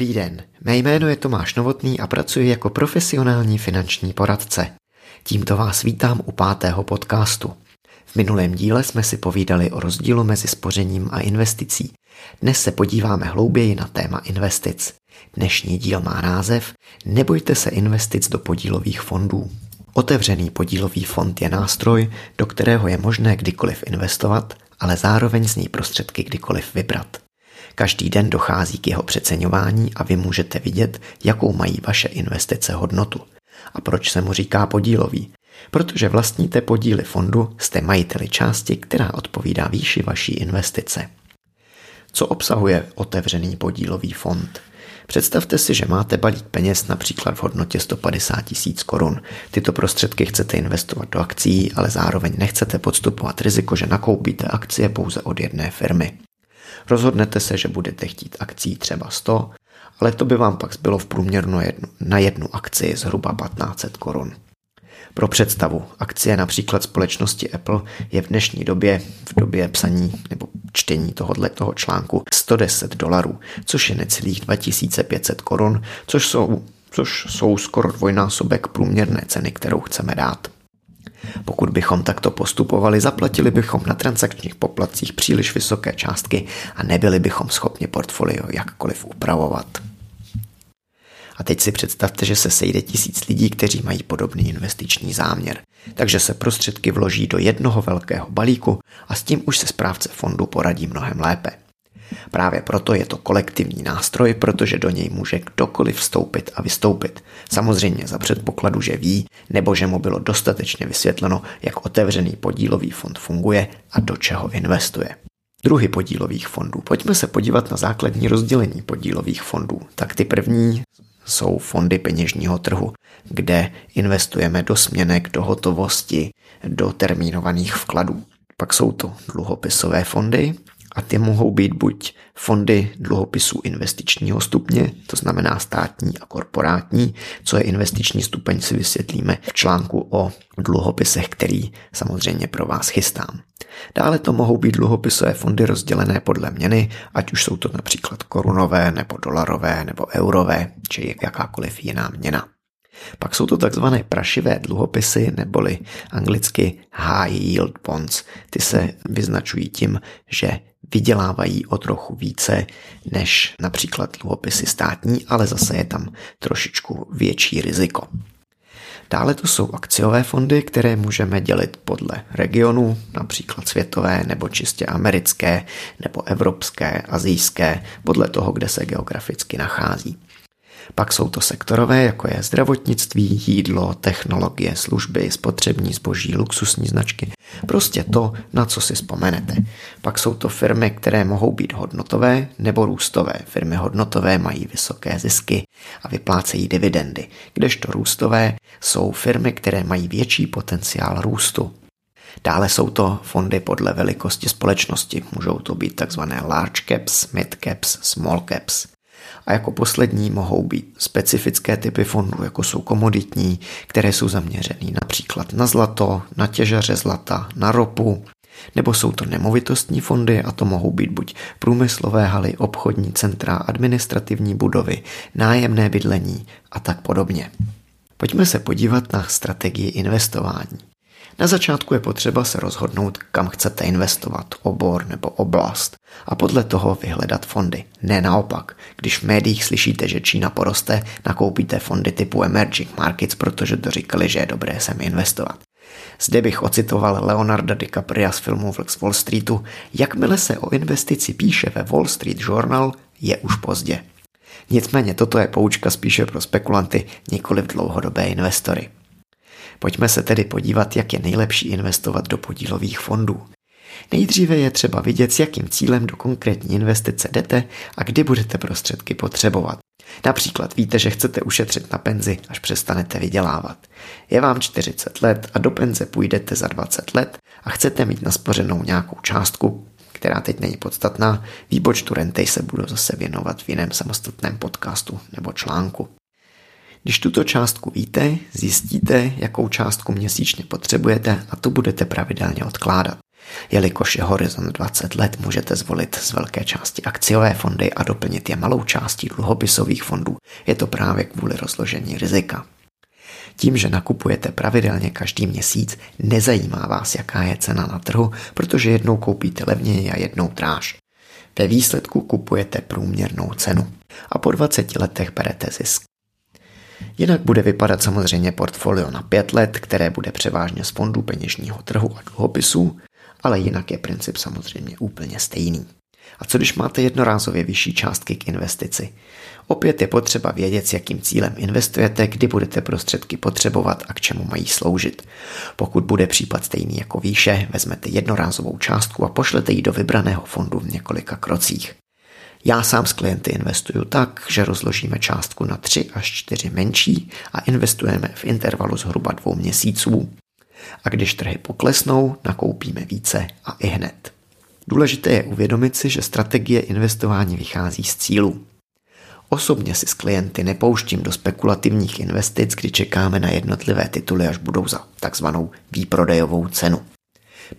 Dobrý den, mé jméno je Tomáš Novotný a pracuji jako profesionální finanční poradce. Tímto vás vítám u pátého podcastu. V minulém díle jsme si povídali o rozdílu mezi spořením a investicí. Dnes se podíváme hlouběji na téma investic. Dnešní díl má název Nebojte se investic do podílových fondů. Otevřený podílový fond je nástroj, do kterého je možné kdykoliv investovat, ale zároveň z ní prostředky kdykoliv vybrat. Každý den dochází k jeho přeceňování a vy můžete vidět, jakou mají vaše investice hodnotu. A proč se mu říká podílový? Protože vlastníte podíly fondu, jste majiteli části, která odpovídá výši vaší investice. Co obsahuje otevřený podílový fond? Představte si, že máte balík peněz například v hodnotě 150 tisíc korun. Tyto prostředky chcete investovat do akcí, ale zároveň nechcete podstupovat riziko, že nakoupíte akcie pouze od jedné firmy. Rozhodnete se, že budete chtít akcí třeba 100, ale to by vám pak zbylo v průměru na jednu, na jednu akci zhruba 1500 korun. Pro představu, akcie například společnosti Apple je v dnešní době, v době psaní nebo čtení tohohle toho článku 110 dolarů, což je necelých 2500 korun, což jsou, což jsou skoro dvojnásobek průměrné ceny, kterou chceme dát. Pokud bychom takto postupovali, zaplatili bychom na transakčních poplatcích příliš vysoké částky a nebyli bychom schopni portfolio jakkoliv upravovat. A teď si představte, že se sejde tisíc lidí, kteří mají podobný investiční záměr. Takže se prostředky vloží do jednoho velkého balíku a s tím už se správce fondu poradí mnohem lépe. Právě proto je to kolektivní nástroj, protože do něj může kdokoliv vstoupit a vystoupit. Samozřejmě za předpokladu, že ví, nebo že mu bylo dostatečně vysvětleno, jak otevřený podílový fond funguje a do čeho investuje. Druhy podílových fondů. Pojďme se podívat na základní rozdělení podílových fondů. Tak ty první jsou fondy peněžního trhu, kde investujeme do směnek, do hotovosti, do termínovaných vkladů. Pak jsou to dluhopisové fondy, a ty mohou být buď fondy dluhopisů investičního stupně, to znamená státní a korporátní, co je investiční stupeň si vysvětlíme v článku o dluhopisech, který samozřejmě pro vás chystám. Dále to mohou být dluhopisové fondy rozdělené podle měny, ať už jsou to například korunové, nebo dolarové, nebo eurové, či jakákoliv jiná měna. Pak jsou to takzvané prašivé dluhopisy, neboli anglicky high yield bonds. Ty se vyznačují tím, že vydělávají o trochu více než například dluhopisy státní, ale zase je tam trošičku větší riziko. Dále to jsou akciové fondy, které můžeme dělit podle regionu, například světové nebo čistě americké, nebo evropské, azijské, podle toho, kde se geograficky nachází. Pak jsou to sektorové, jako je zdravotnictví, jídlo, technologie, služby, spotřební zboží, luxusní značky. Prostě to, na co si vzpomenete. Pak jsou to firmy, které mohou být hodnotové nebo růstové. Firmy hodnotové mají vysoké zisky a vyplácejí dividendy, kdežto růstové jsou firmy, které mají větší potenciál růstu. Dále jsou to fondy podle velikosti společnosti. Můžou to být takzvané large caps, mid caps, small caps. A jako poslední mohou být specifické typy fondů, jako jsou komoditní, které jsou zaměřený například na zlato, na těžaře zlata, na ropu, nebo jsou to nemovitostní fondy a to mohou být buď průmyslové haly, obchodní centra, administrativní budovy, nájemné bydlení a tak podobně. Pojďme se podívat na strategii investování. Na začátku je potřeba se rozhodnout, kam chcete investovat, obor nebo oblast a podle toho vyhledat fondy. Ne naopak, když v médiích slyšíte, že Čína poroste, nakoupíte fondy typu emerging markets, protože to říkali, že je dobré sem investovat. Zde bych ocitoval Leonarda DiCapria z filmu Vlk Wall Streetu. Jakmile se o investici píše ve Wall Street Journal, je už pozdě. Nicméně toto je poučka spíše pro spekulanty, nikoli v dlouhodobé investory. Pojďme se tedy podívat, jak je nejlepší investovat do podílových fondů. Nejdříve je třeba vidět, s jakým cílem do konkrétní investice jdete a kdy budete prostředky potřebovat. Například víte, že chcete ušetřit na penzi, až přestanete vydělávat. Je vám 40 let a do penze půjdete za 20 let a chcete mít naspořenou nějakou částku, která teď není podstatná, výpočtu renty se budu zase věnovat v jiném samostatném podcastu nebo článku. Když tuto částku víte, zjistíte, jakou částku měsíčně potřebujete a tu budete pravidelně odkládat. Jelikož je horizont 20 let, můžete zvolit z velké části akciové fondy a doplnit je malou částí dluhopisových fondů. Je to právě kvůli rozložení rizika. Tím, že nakupujete pravidelně každý měsíc, nezajímá vás, jaká je cena na trhu, protože jednou koupíte levněji a jednou dráž. Ve výsledku kupujete průměrnou cenu a po 20 letech berete zisk. Jinak bude vypadat samozřejmě portfolio na 5 let, které bude převážně z fondů peněžního trhu a dluhopisů, ale jinak je princip samozřejmě úplně stejný. A co když máte jednorázově vyšší částky k investici? Opět je potřeba vědět, s jakým cílem investujete, kdy budete prostředky potřebovat a k čemu mají sloužit. Pokud bude případ stejný jako výše, vezmete jednorázovou částku a pošlete ji do vybraného fondu v několika krocích. Já sám s klienty investuju tak, že rozložíme částku na 3 až 4 menší a investujeme v intervalu zhruba dvou měsíců. A když trhy poklesnou, nakoupíme více a i hned. Důležité je uvědomit si, že strategie investování vychází z cílů. Osobně si s klienty nepouštím do spekulativních investic, kdy čekáme na jednotlivé tituly, až budou za takzvanou výprodejovou cenu.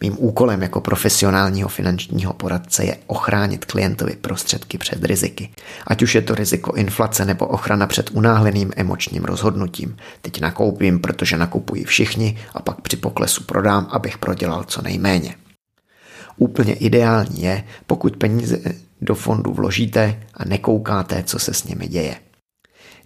Mým úkolem jako profesionálního finančního poradce je ochránit klientovi prostředky před riziky. Ať už je to riziko inflace nebo ochrana před unáhleným emočním rozhodnutím. Teď nakoupím, protože nakupují všichni a pak při poklesu prodám, abych prodělal co nejméně. Úplně ideální je, pokud peníze do fondu vložíte a nekoukáte, co se s nimi děje.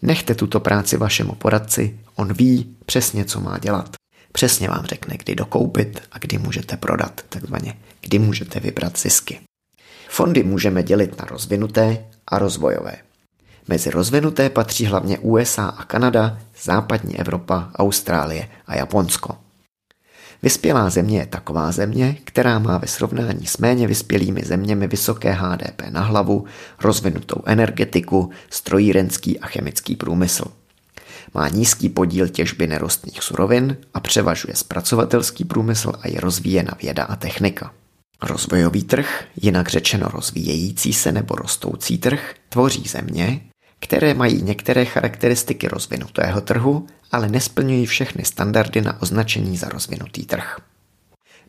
Nechte tuto práci vašemu poradci, on ví přesně, co má dělat. Přesně vám řekne, kdy dokoupit a kdy můžete prodat, takzvaně kdy můžete vybrat zisky. Fondy můžeme dělit na rozvinuté a rozvojové. Mezi rozvinuté patří hlavně USA a Kanada, západní Evropa, Austrálie a Japonsko. Vyspělá země je taková země, která má ve srovnání s méně vyspělými zeměmi vysoké HDP na hlavu, rozvinutou energetiku, strojírenský a chemický průmysl. Má nízký podíl těžby nerostných surovin a převažuje zpracovatelský průmysl a je rozvíjena věda a technika. Rozvojový trh, jinak řečeno rozvíjející se nebo rostoucí trh, tvoří země, které mají některé charakteristiky rozvinutého trhu, ale nesplňují všechny standardy na označení za rozvinutý trh.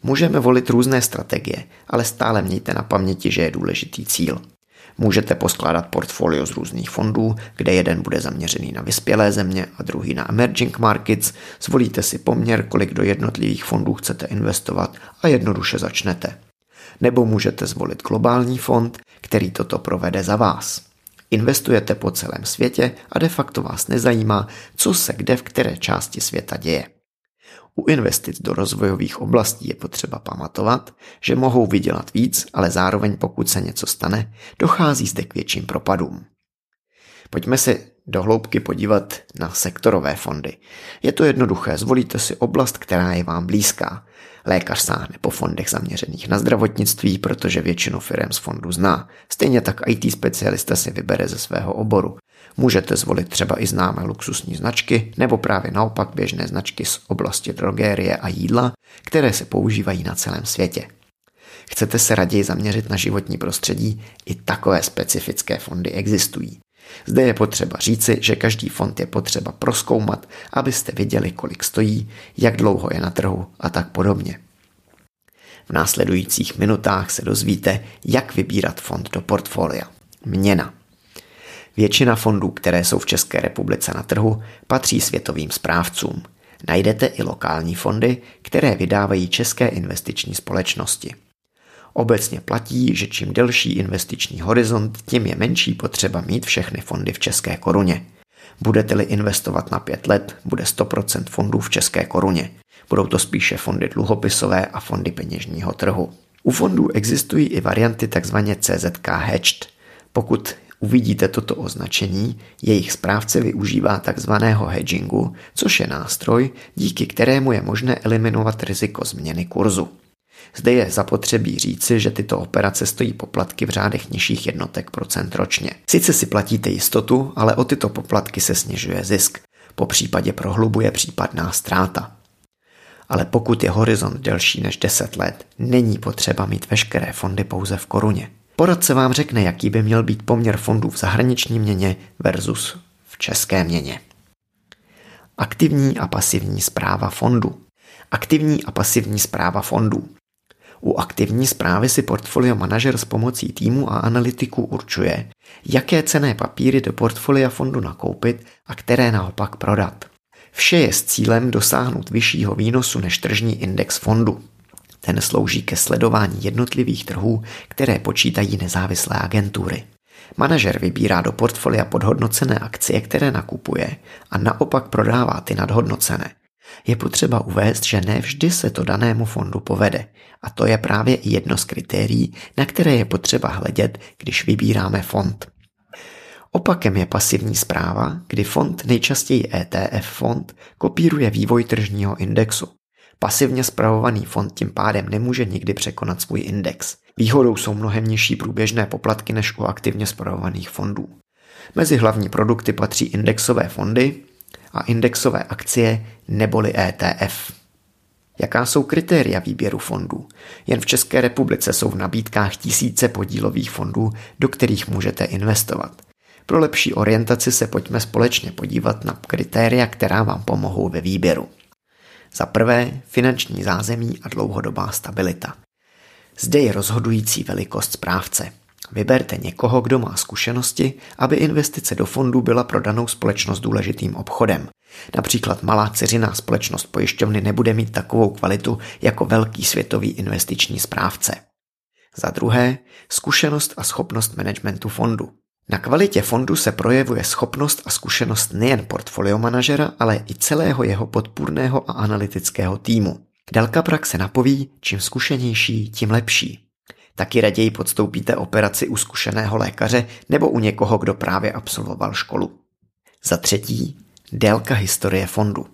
Můžeme volit různé strategie, ale stále mějte na paměti, že je důležitý cíl. Můžete poskládat portfolio z různých fondů, kde jeden bude zaměřený na vyspělé země a druhý na emerging markets, zvolíte si poměr, kolik do jednotlivých fondů chcete investovat a jednoduše začnete. Nebo můžete zvolit globální fond, který toto provede za vás. Investujete po celém světě a de facto vás nezajímá, co se kde v které části světa děje. U investic do rozvojových oblastí je potřeba pamatovat, že mohou vydělat víc, ale zároveň pokud se něco stane, dochází zde k větším propadům. Pojďme se do hloubky podívat na sektorové fondy. Je to jednoduché, zvolíte si oblast, která je vám blízká. Lékař sáhne po fondech zaměřených na zdravotnictví, protože většinu firm z fondu zná. Stejně tak IT specialista si vybere ze svého oboru. Můžete zvolit třeba i známé luxusní značky, nebo právě naopak běžné značky z oblasti drogérie a jídla, které se používají na celém světě. Chcete se raději zaměřit na životní prostředí? I takové specifické fondy existují. Zde je potřeba říci, že každý fond je potřeba proskoumat, abyste viděli, kolik stojí, jak dlouho je na trhu a tak podobně. V následujících minutách se dozvíte, jak vybírat fond do portfolia. Měna. Většina fondů, které jsou v České republice na trhu, patří světovým správcům. Najdete i lokální fondy, které vydávají české investiční společnosti. Obecně platí, že čím delší investiční horizont, tím je menší potřeba mít všechny fondy v české koruně. Budete-li investovat na pět let, bude 100% fondů v české koruně. Budou to spíše fondy dluhopisové a fondy peněžního trhu. U fondů existují i varianty tzv. CZK Hedged. Pokud uvidíte toto označení, jejich správce využívá takzvaného hedgingu, což je nástroj, díky kterému je možné eliminovat riziko změny kurzu. Zde je zapotřebí říci, že tyto operace stojí poplatky v řádech nižších jednotek procent ročně. Sice si platíte jistotu, ale o tyto poplatky se snižuje zisk. Po případě prohlubuje případná ztráta. Ale pokud je horizont delší než 10 let, není potřeba mít veškeré fondy pouze v koruně. Poradce vám řekne, jaký by měl být poměr fondů v zahraniční měně versus v české měně. Aktivní a pasivní zpráva fondu. Aktivní a pasivní zpráva fondů. U aktivní zprávy si portfolio manažer s pomocí týmu a analytiků určuje, jaké cené papíry do portfolia fondu nakoupit a které naopak prodat. Vše je s cílem dosáhnout vyššího výnosu než tržní index fondu. Ten slouží ke sledování jednotlivých trhů, které počítají nezávislé agentury. Manažer vybírá do portfolia podhodnocené akcie, které nakupuje a naopak prodává ty nadhodnocené. Je potřeba uvést, že ne vždy se to danému fondu povede a to je právě jedno z kritérií, na které je potřeba hledět, když vybíráme fond. Opakem je pasivní zpráva, kdy fond, nejčastěji ETF fond, kopíruje vývoj tržního indexu. Pasivně spravovaný fond tím pádem nemůže nikdy překonat svůj index. Výhodou jsou mnohem nižší průběžné poplatky než u aktivně spravovaných fondů. Mezi hlavní produkty patří indexové fondy a indexové akcie neboli ETF. Jaká jsou kritéria výběru fondů? Jen v České republice jsou v nabídkách tisíce podílových fondů, do kterých můžete investovat. Pro lepší orientaci se pojďme společně podívat na kritéria, která vám pomohou ve výběru. Za prvé finanční zázemí a dlouhodobá stabilita. Zde je rozhodující velikost správce. Vyberte někoho, kdo má zkušenosti, aby investice do fondu byla pro danou společnost důležitým obchodem. Například malá ceřiná společnost pojišťovny nebude mít takovou kvalitu jako velký světový investiční správce. Za druhé, zkušenost a schopnost managementu fondu. Na kvalitě fondu se projevuje schopnost a zkušenost nejen portfolio manažera, ale i celého jeho podpůrného a analytického týmu. Délka praxe napoví, čím zkušenější, tím lepší. Taky raději podstoupíte operaci u zkušeného lékaře nebo u někoho, kdo právě absolvoval školu. Za třetí, délka historie fondu.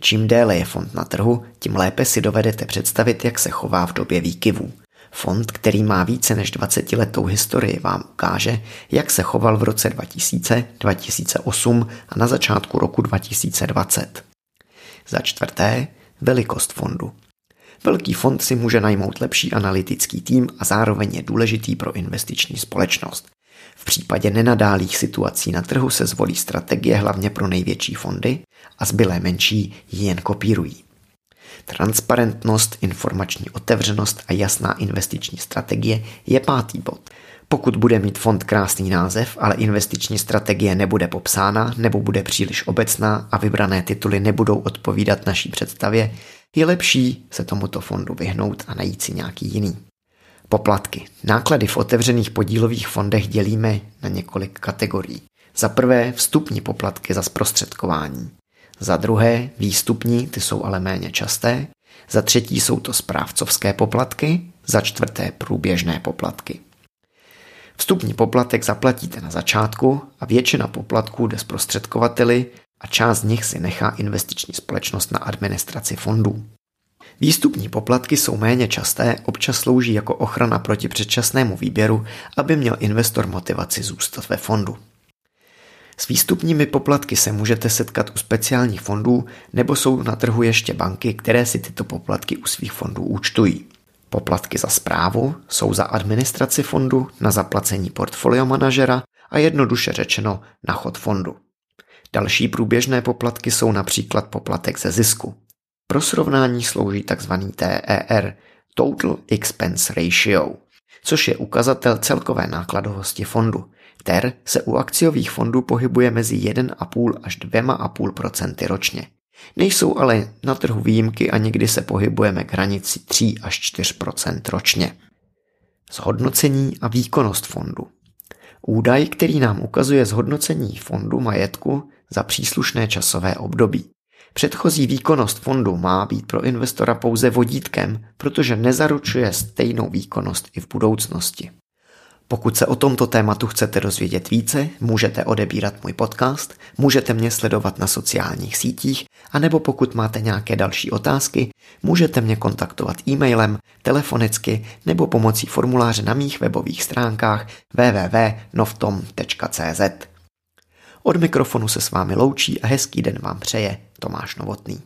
Čím déle je fond na trhu, tím lépe si dovedete představit, jak se chová v době výkyvů. Fond, který má více než 20 letou historii, vám ukáže, jak se choval v roce 2000, 2008 a na začátku roku 2020. Za čtvrté, velikost fondu. Velký fond si může najmout lepší analytický tým a zároveň je důležitý pro investiční společnost. V případě nenadálých situací na trhu se zvolí strategie hlavně pro největší fondy a zbylé menší ji jen kopírují. Transparentnost, informační otevřenost a jasná investiční strategie je pátý bod. Pokud bude mít fond krásný název, ale investiční strategie nebude popsána nebo bude příliš obecná a vybrané tituly nebudou odpovídat naší představě, je lepší se tomuto fondu vyhnout a najít si nějaký jiný. Poplatky. Náklady v otevřených podílových fondech dělíme na několik kategorií. Za prvé vstupní poplatky za zprostředkování. Za druhé výstupní, ty jsou ale méně časté. Za třetí jsou to správcovské poplatky. Za čtvrté průběžné poplatky. Vstupní poplatek zaplatíte na začátku a většina poplatků jde zprostředkovateli a část z nich si nechá investiční společnost na administraci fondů. Výstupní poplatky jsou méně časté, občas slouží jako ochrana proti předčasnému výběru, aby měl investor motivaci zůstat ve fondu. S výstupními poplatky se můžete setkat u speciálních fondů nebo jsou na trhu ještě banky, které si tyto poplatky u svých fondů účtují. Poplatky za zprávu jsou za administraci fondu, na zaplacení portfolio manažera a jednoduše řečeno na chod fondu. Další průběžné poplatky jsou například poplatek ze zisku. Pro srovnání slouží tzv. TER, Total Expense Ratio, což je ukazatel celkové nákladovosti fondu. TER se u akciových fondů pohybuje mezi 1,5 až 2,5% ročně. Nejsou ale na trhu výjimky a někdy se pohybujeme k hranici 3 až 4% ročně. Zhodnocení a výkonnost fondu. Údaj, který nám ukazuje zhodnocení fondu majetku za příslušné časové období. Předchozí výkonnost fondu má být pro investora pouze vodítkem, protože nezaručuje stejnou výkonnost i v budoucnosti. Pokud se o tomto tématu chcete dozvědět více, můžete odebírat můj podcast, můžete mě sledovat na sociálních sítích, anebo pokud máte nějaké další otázky, můžete mě kontaktovat e-mailem, telefonicky nebo pomocí formuláře na mých webových stránkách www.novtom.cz. Od mikrofonu se s vámi loučí a hezký den vám přeje Tomáš Novotný.